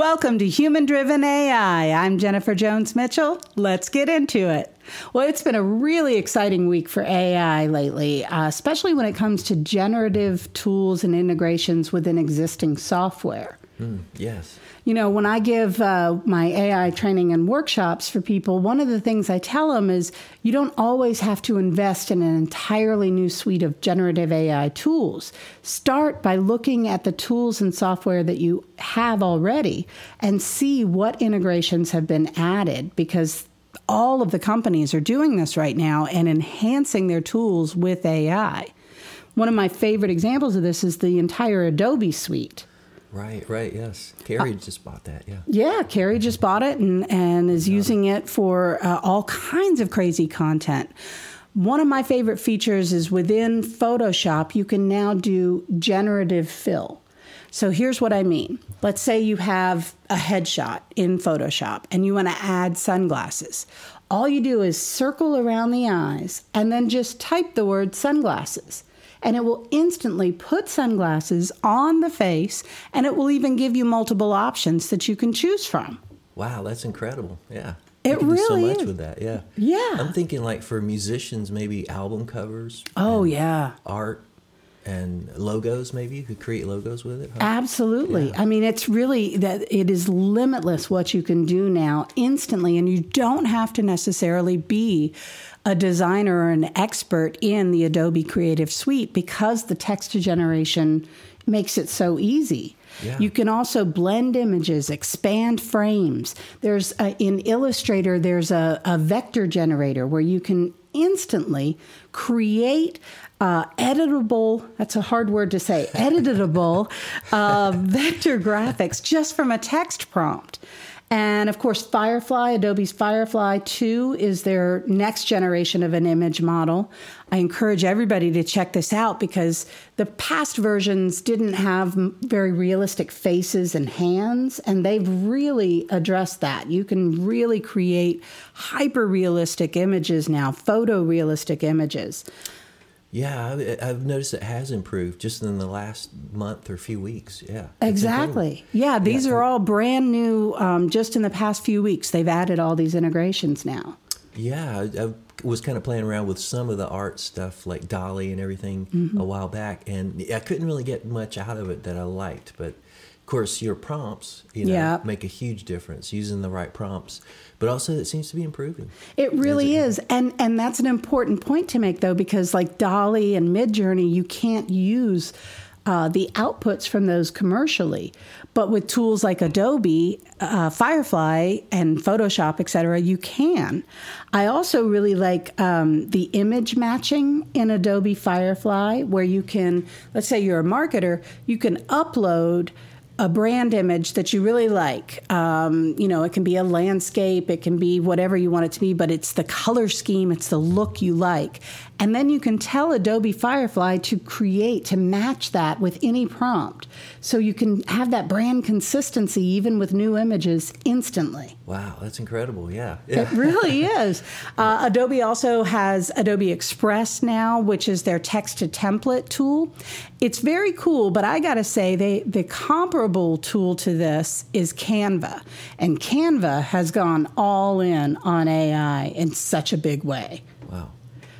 Welcome to Human Driven AI. I'm Jennifer Jones Mitchell. Let's get into it. Well, it's been a really exciting week for AI lately, uh, especially when it comes to generative tools and integrations within existing software. Mm, yes. You know, when I give uh, my AI training and workshops for people, one of the things I tell them is you don't always have to invest in an entirely new suite of generative AI tools. Start by looking at the tools and software that you have already and see what integrations have been added because all of the companies are doing this right now and enhancing their tools with AI. One of my favorite examples of this is the entire Adobe suite. Right, right, yes. Carrie uh, just bought that, yeah. Yeah, Carrie just bought it and, and is using it for uh, all kinds of crazy content. One of my favorite features is within Photoshop, you can now do generative fill. So here's what I mean. Let's say you have a headshot in Photoshop and you want to add sunglasses. All you do is circle around the eyes and then just type the word sunglasses and it will instantly put sunglasses on the face and it will even give you multiple options that you can choose from. Wow, that's incredible. Yeah. It really so much is. with that. Yeah. Yeah. I'm thinking like for musicians, maybe album covers. Oh yeah. Art and logos maybe you could create logos with it huh? absolutely yeah. i mean it's really that it is limitless what you can do now instantly and you don't have to necessarily be a designer or an expert in the Adobe Creative Suite because the text generation makes it so easy. You can also blend images, expand frames. There's a, in Illustrator, there's a, a vector generator where you can instantly create uh, editable, that's a hard word to say, editable uh, vector graphics just from a text prompt. And of course, Firefly, Adobe's Firefly 2 is their next generation of an image model. I encourage everybody to check this out because the past versions didn't have very realistic faces and hands, and they've really addressed that. You can really create hyper realistic images now, photorealistic images. Yeah, I've noticed it has improved just in the last month or few weeks. Yeah. Exactly. Yeah, these yeah. are all brand new um, just in the past few weeks. They've added all these integrations now. Yeah, I, I was kind of playing around with some of the art stuff like DALL-E and everything mm-hmm. a while back, and I couldn't really get much out of it that I liked. But course, your prompts, you know, yeah. make a huge difference using the right prompts but also it seems to be improving. It really it is, and and that's an important point to make though, because like DALL-E and Midjourney, you can't use. Uh, the outputs from those commercially. But with tools like Adobe, uh, Firefly, and Photoshop, etc., you can. I also really like um, the image matching in Adobe Firefly, where you can, let's say you're a marketer, you can upload a brand image that you really like. Um, you know, it can be a landscape, it can be whatever you want it to be, but it's the color scheme, it's the look you like. And then you can tell Adobe Firefly to create, to match that with any prompt. So you can have that brand consistency even with new images instantly. Wow, that's incredible. Yeah. yeah. It really is. Uh, Adobe also has Adobe Express now, which is their text to template tool. It's very cool, but I got to say, they, the comparable tool to this is Canva. And Canva has gone all in on AI in such a big way.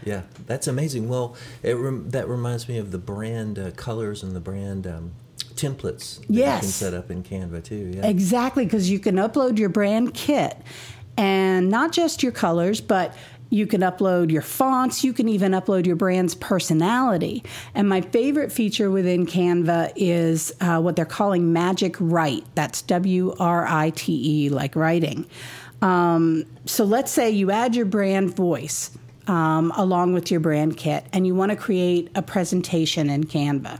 Yeah, that's amazing. Well, it rem- that reminds me of the brand uh, colors and the brand um, templates that yes. you can set up in Canva too. Yeah. Exactly, because you can upload your brand kit and not just your colors, but you can upload your fonts. You can even upload your brand's personality. And my favorite feature within Canva is uh, what they're calling Magic Write. That's W R I T E, like writing. Um, so let's say you add your brand voice um, along with your brand kit, and you want to create a presentation in Canva.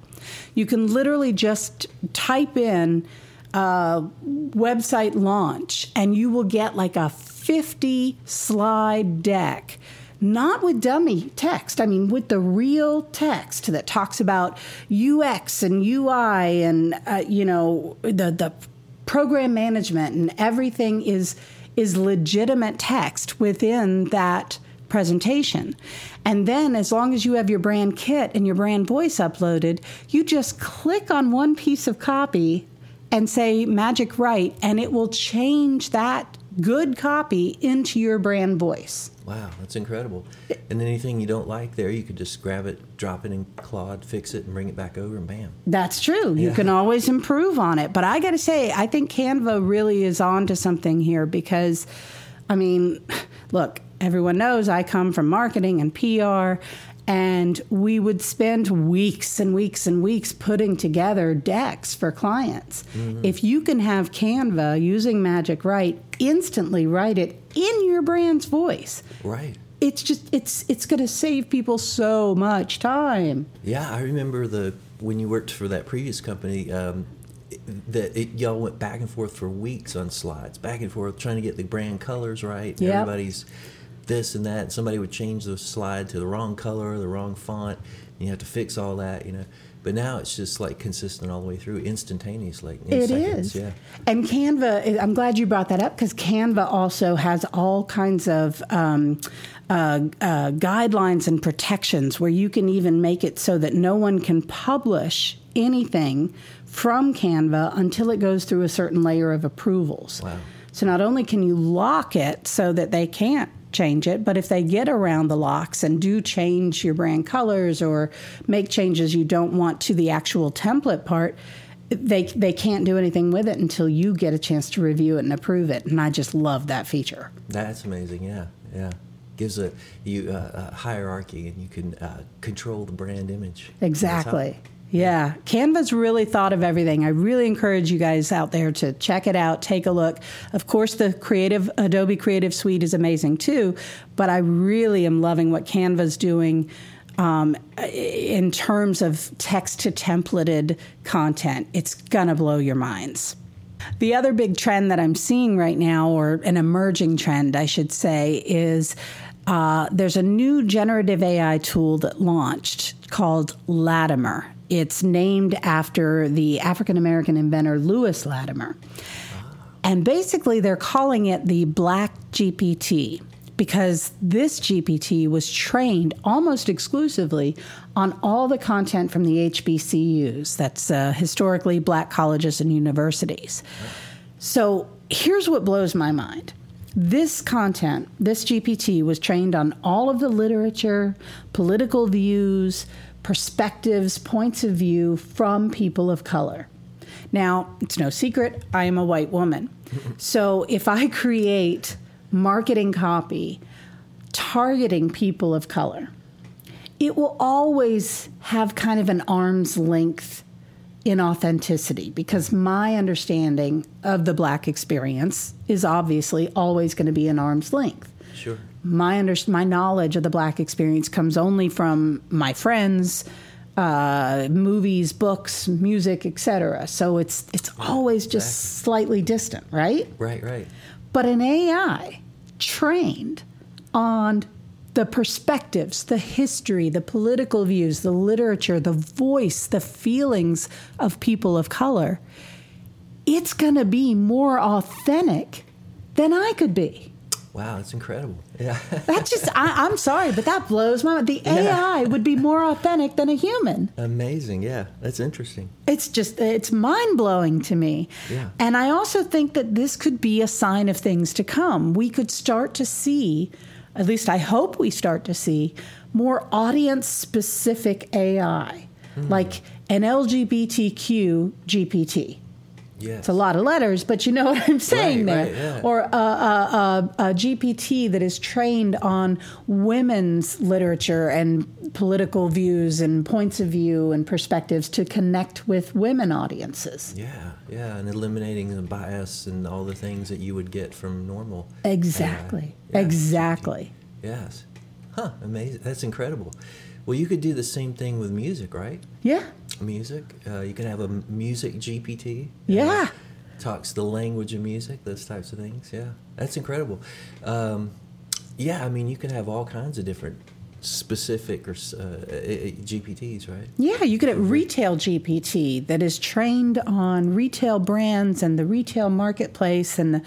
You can literally just type in uh, website launch, and you will get like a 50 slide deck not with dummy text. I mean, with the real text that talks about UX and UI and uh, you know the the program management and everything is is legitimate text within that presentation. And then, as long as you have your brand kit and your brand voice uploaded, you just click on one piece of copy and say Magic Write, and it will change that good copy into your brand voice. Wow, that's incredible. And anything you don't like there, you could just grab it, drop it in Claude, fix it, and bring it back over, and bam. That's true. You can always improve on it. But I got to say, I think Canva really is on to something here because, I mean, look, everyone knows I come from marketing and PR. And we would spend weeks and weeks and weeks putting together decks for clients. Mm-hmm. If you can have Canva using Magic Write, instantly write it in your brand's voice. Right. It's just it's it's going to save people so much time. Yeah, I remember the when you worked for that previous company. Um, that it, y'all went back and forth for weeks on slides, back and forth, trying to get the brand colors right. Yep. Everybody's this and that. Somebody would change the slide to the wrong color, the wrong font. And you have to fix all that, you know. But now it's just like consistent all the way through, instantaneous, like it seconds. is. Yeah. And Canva, I'm glad you brought that up because Canva also has all kinds of um, uh, uh, guidelines and protections where you can even make it so that no one can publish anything from Canva until it goes through a certain layer of approvals. Wow. So not only can you lock it so that they can't change it. But if they get around the locks and do change your brand colors or make changes you don't want to the actual template part, they they can't do anything with it until you get a chance to review it and approve it. And I just love that feature. That's amazing. Yeah, yeah. Gives a you uh, a hierarchy and you can uh, control the brand image. Exactly. Yeah, Canva's really thought of everything. I really encourage you guys out there to check it out, take a look. Of course, the creative Adobe Creative Suite is amazing too, but I really am loving what Canva's doing um, in terms of text to templated content. It's gonna blow your minds. The other big trend that I'm seeing right now, or an emerging trend, I should say, is uh, there's a new generative AI tool that launched called Latimer. It's named after the African American inventor Lewis Latimer. And basically, they're calling it the Black GPT because this GPT was trained almost exclusively on all the content from the HBCUs, that's uh, historically black colleges and universities. So here's what blows my mind. This content, this GPT, was trained on all of the literature, political views, perspectives, points of view from people of color. Now, it's no secret, I am a white woman. so if I create marketing copy targeting people of color, it will always have kind of an arm's length inauthenticity because my understanding of the black experience is obviously always going to be an arm's length. Sure my under, my knowledge of the black experience comes only from my friends, uh, movies, books, music, etc. So it's it's always just exactly. slightly distant, right? Right, right. But an AI trained on the perspectives, the history, the political views, the literature, the voice, the feelings of people of color, it's going to be more authentic than I could be. Wow, that's incredible. Yeah. that just, I, am sorry, but that blows my mind. The AI would be more authentic than a human. Amazing. Yeah, that's interesting. It's just, it's mind blowing to me. Yeah. And I also think that this could be a sign of things to come. We could start to see, at least I hope we start to see, more audience specific AI, mm. like an LGBTQ GPT Yes. It's a lot of letters, but you know what I'm saying right, there. Right, yeah. Or a, a, a, a, GPT that is trained on women's literature and political views and points of view and perspectives to connect with women audiences. Yeah, yeah, and eliminating the bias and all the things that you would get from normal. Exactly. Uh, yeah. Exactly. Yes. Huh, amazing. That's incredible. Well, you could do the same thing with music, right? Yeah. Music. Uh, you can have a music GPT. Yeah. talks the language of music, those types of things. Yeah. That's incredible. Um, yeah, I mean, you can have all kinds of different specific or uh, GPTs, right? Yeah, you could have retail GPT that is trained on retail brands and the retail marketplace and the,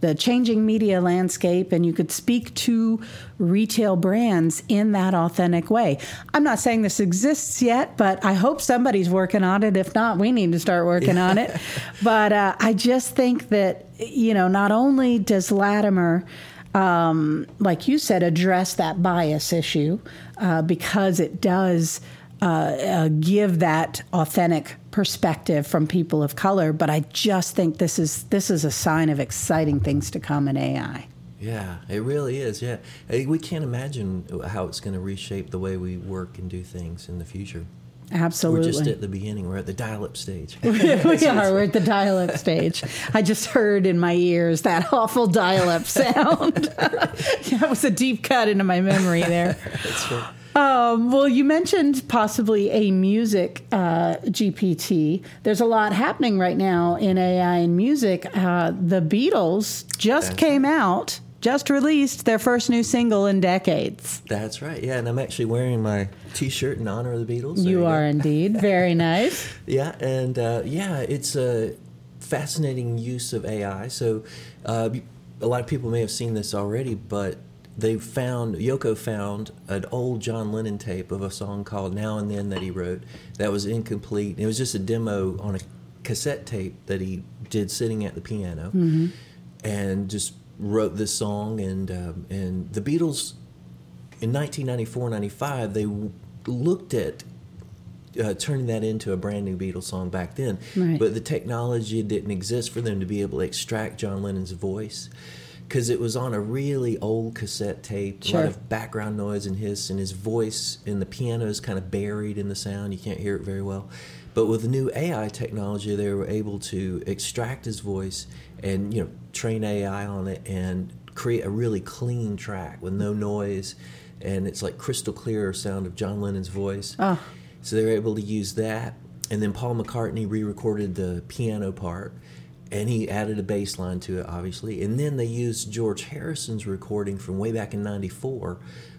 the changing media landscape, and you could speak to retail brands in that authentic way. I'm not saying this exists yet, but I hope somebody's working on it. If not, we need to start working on it. But uh, I just think that, you know, not only does Latimer um, like you said, address that bias issue uh, because it does uh, uh, give that authentic perspective from people of color. But I just think this is this is a sign of exciting things to come in AI. Yeah, it really is. Yeah, we can't imagine how it's going to reshape the way we work and do things in the future. Absolutely. We're just at the beginning. We're at the dial-up stage. we are. We're at the dial-up stage. I just heard in my ears that awful dial-up sound. that was a deep cut into my memory there. That's right. Um, well, you mentioned possibly a music uh, GPT. There's a lot happening right now in AI and music. Uh, the Beatles just That's came out just released their first new single in decades. That's right. Yeah, and I'm actually wearing my T-shirt in honor of the Beatles. You, you are indeed very nice. yeah, and uh, yeah, it's a fascinating use of AI. So uh, a lot of people may have seen this already, but they found Yoko found an old John Lennon tape of a song called "Now and Then" that he wrote that was incomplete. It was just a demo on a cassette tape that he did sitting at the piano, mm-hmm. and just wrote this song, and um, and the Beatles in 1994, 95, they looked at uh, turning that into a brand new Beatles song back then, right. but the technology didn't exist for them to be able to extract John Lennon's voice because it was on a really old cassette tape, sure. a lot of background noise and hiss, and his voice and the piano is kind of buried in the sound. You can't hear it very well. But with the new AI technology, they were able to extract his voice and you know train AI on it and create a really clean track with no noise, and it's like crystal clear sound of John Lennon's voice. Oh. So they were able to use that, and then Paul McCartney re-recorded the piano part, and he added a bass line to it, obviously, and then they used George Harrison's recording from way back in '94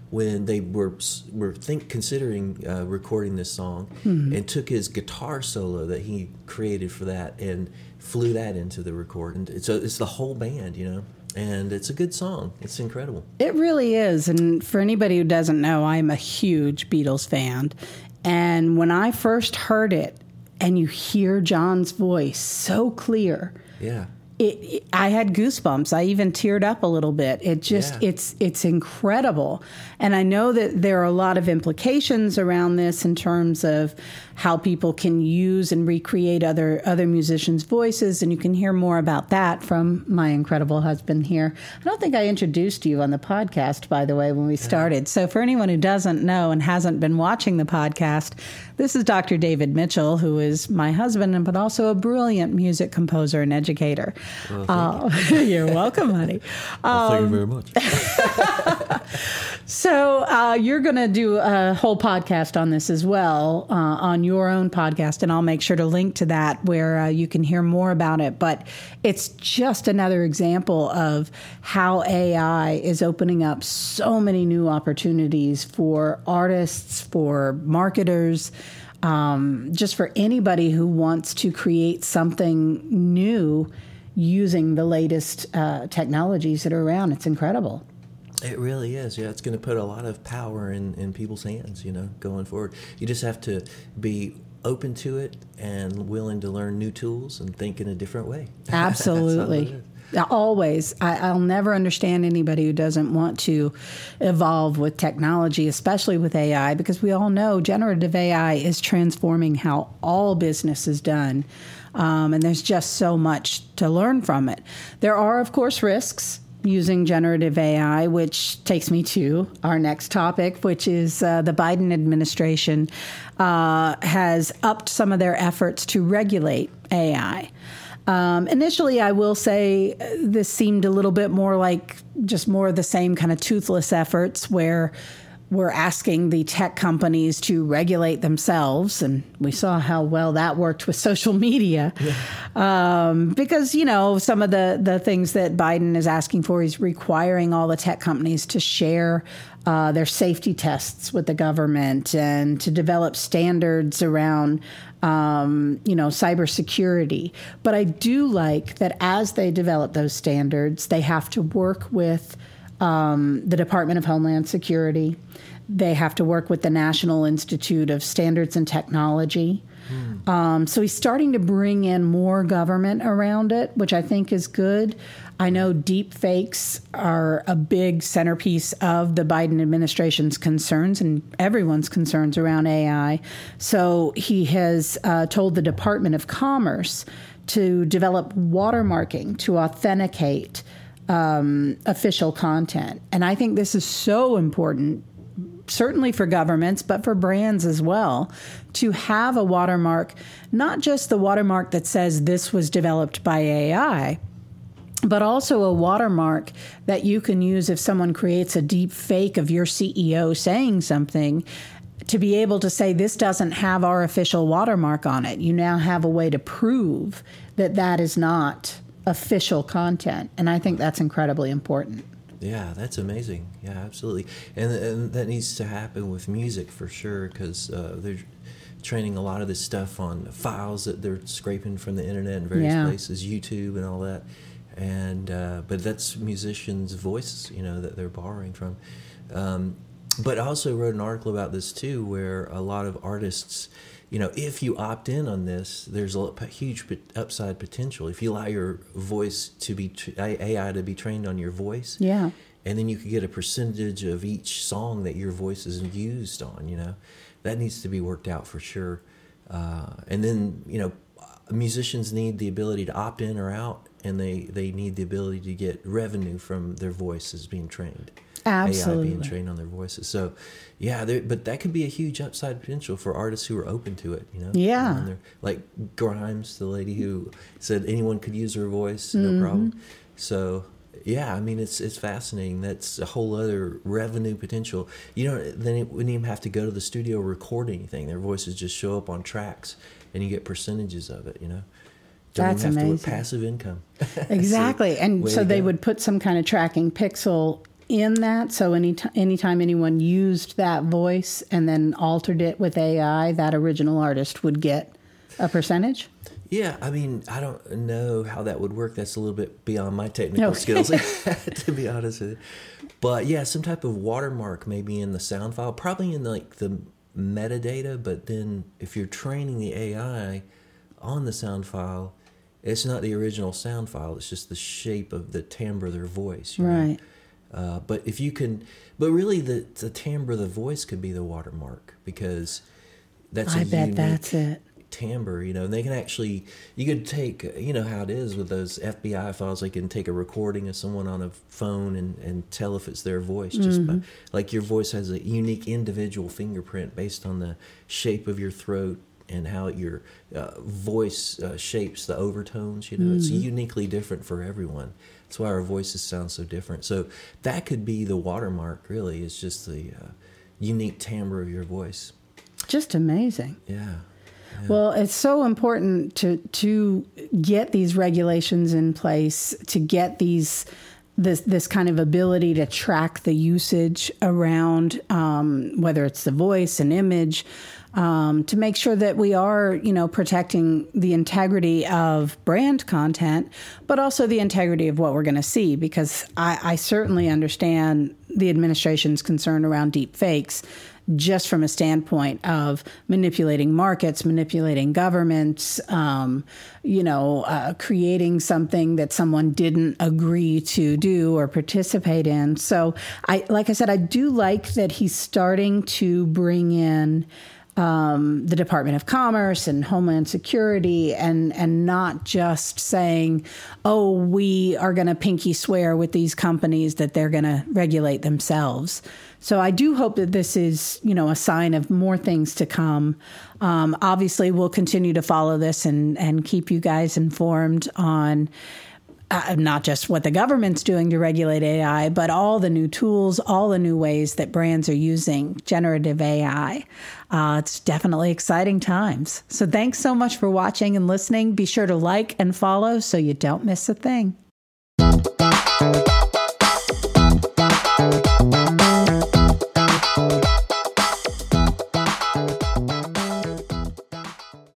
when they were were think considering uh, recording this song mm-hmm. and took his guitar solo that he created for that and flew that into the record and it's a, it's the whole band you know? And it's a good song. It's incredible. It really is. And for anybody who doesn't know i'm a huge beatles fan. And when i first heard it and you hear john's voice so clear yeah it, it, I had goosebumps. I even teared up a little bit. It just yeah. it's it's incredible. And I know that there are a lot of implications around this in terms of how people can use and recreate other other musicians' voices, and you can hear more about that from my incredible husband here. I don't think I introduced you on the podcast, by the way, when we started. So for anyone who doesn't know and hasn't been watching the podcast, this is Dr. David Mitchell, who is my husband, but also a brilliant music composer and educator. Well, uh, you. are welcome, honey. Well, thank you very much. so uh, you're going to do a whole podcast on this as well uh, on your own podcast, and I'll make sure to link to that where uh, you can hear more about it. But it's just another example of how AI is opening up so many new opportunities for artists, for marketers. Um, just for anybody who wants to create something new using the latest uh, technologies that are around. It's incredible. It really is. Yeah, it's going to put a lot of power in, in people's hands, you know, going forward. You just have to be open to it and willing to learn new tools and think in a different way. Absolutely. Always. I, will never understand anybody who doesn't want to evolve with technology, especially with AI, because we all know generative AI is transforming how all business is done. Um, and there's just so much to learn from it. There are, of course, risks using generative AI, which takes me to our next topic, which is uh, the Biden administration uh, has upped some of their efforts to regulate AI. Um, initially, I will say uh, this seemed a little bit more like just more of the same kind of toothless efforts where were asking the tech companies to regulate themselves, and we saw how well that worked with social media. Yeah. Um, because you know some of the the things that Biden is asking for, he's requiring all the tech companies to share uh, their safety tests with the government and to develop standards around um, you know cybersecurity. But I do like that as they develop those standards, they have to work with um, the Department of Homeland Security. They have to work with the National Institute of Standards and Technology. Mm. Um, so he's starting to bring in more government around it, which I think is good. I know deep fakes are a big centerpiece of the Biden administration's concerns and everyone's concerns around AI. So he has uh, told the Department of Commerce to develop watermarking to authenticate um, official content. And I think this is so important, certainly for governments, but for brands as well, to have a watermark, not just the watermark that says this was developed by AI. But also a watermark that you can use if someone creates a deep fake of your CEO saying something to be able to say this doesn't have our official watermark on it. You now have a way to prove that that is not official content. And I think that's incredibly important. Yeah, that's amazing. Yeah, absolutely. And, and that needs to happen with music for sure because uh, they're training a lot of this stuff on files that they're scraping from the internet and various yeah. places, YouTube and all that. And uh, but that's musicians' voices, you know, that they're borrowing from. Um, but I also wrote an article about this too, where a lot of artists you know, if you opt in on this, there's a huge upside potential. If you allow your voice to be AI to be trained on your voice, yeah, and then you could get a percentage of each song that your voice is used on. You know, that needs to be worked out for sure. Uh, and then you know, musicians need the ability to opt in or out, and they they need the ability to get revenue from their voice voices being trained. Absolutely. AI being trained on their voices. So, yeah, but that could be a huge upside potential for artists who are open to it. You know, yeah, like Grimes, the lady who said anyone could use her voice, no mm-hmm. problem. So, yeah, I mean, it's it's fascinating. That's a whole other revenue potential. You know, then it wouldn't even have to go to the studio record anything. Their voices just show up on tracks, and you get percentages of it. You know. Don't That's amazing. passive income. exactly. and so they go. would put some kind of tracking pixel in that. So any t- anytime anyone used that voice and then altered it with AI, that original artist would get a percentage. Yeah, I mean, I don't know how that would work. That's a little bit beyond my technical okay. skills, to be honest with you. But yeah, some type of watermark maybe in the sound file, probably in like the metadata. But then if you're training the AI on the sound file, it's not the original sound file. It's just the shape of the timbre of their voice. right. Know? Uh, but if you can, but really the the timbre of the voice could be the watermark because that's I bet that's it. Timbre, you know, and they can actually, you could take, you know, how it is with those FBI files. They can take a recording of someone on a phone and, and tell if it's their voice. Just mm-hmm. by, like your voice has a unique individual fingerprint based on the shape of your throat and how your uh, voice uh, shapes the overtones. You know, mm-hmm. it's uniquely different for everyone. That's why our voices sound so different. So that could be the watermark. Really, is just the uh, unique timbre of your voice. Just amazing. Yeah. yeah. Well, it's so important to to get these regulations in place, to get these this this kind of ability to track the usage around um, whether it's the voice and image um, to make sure that we are, you know, protecting the integrity of brand content, but also the integrity of what we're going to see. Because I, I certainly understand the administration's concern around deep fakes just from a standpoint of manipulating markets, manipulating governments, um, you know, uh, creating something that someone didn't agree to do or participate in. So, I, like I said, I do like that he's starting to bring in um, the Department of Commerce and Homeland Security, and and not just saying, "Oh, we are going to pinky swear with these companies that they're going to regulate themselves." So I do hope that this is, you know, a sign of more things to come. Um, obviously, we'll continue to follow this and and keep you guys informed on uh, not just what the government's doing to regulate AI, but all the new tools, all the new ways that brands are using generative AI. Uh, it's definitely exciting times. So thanks so much for watching and listening. Be sure to like and follow so you don't miss a thing.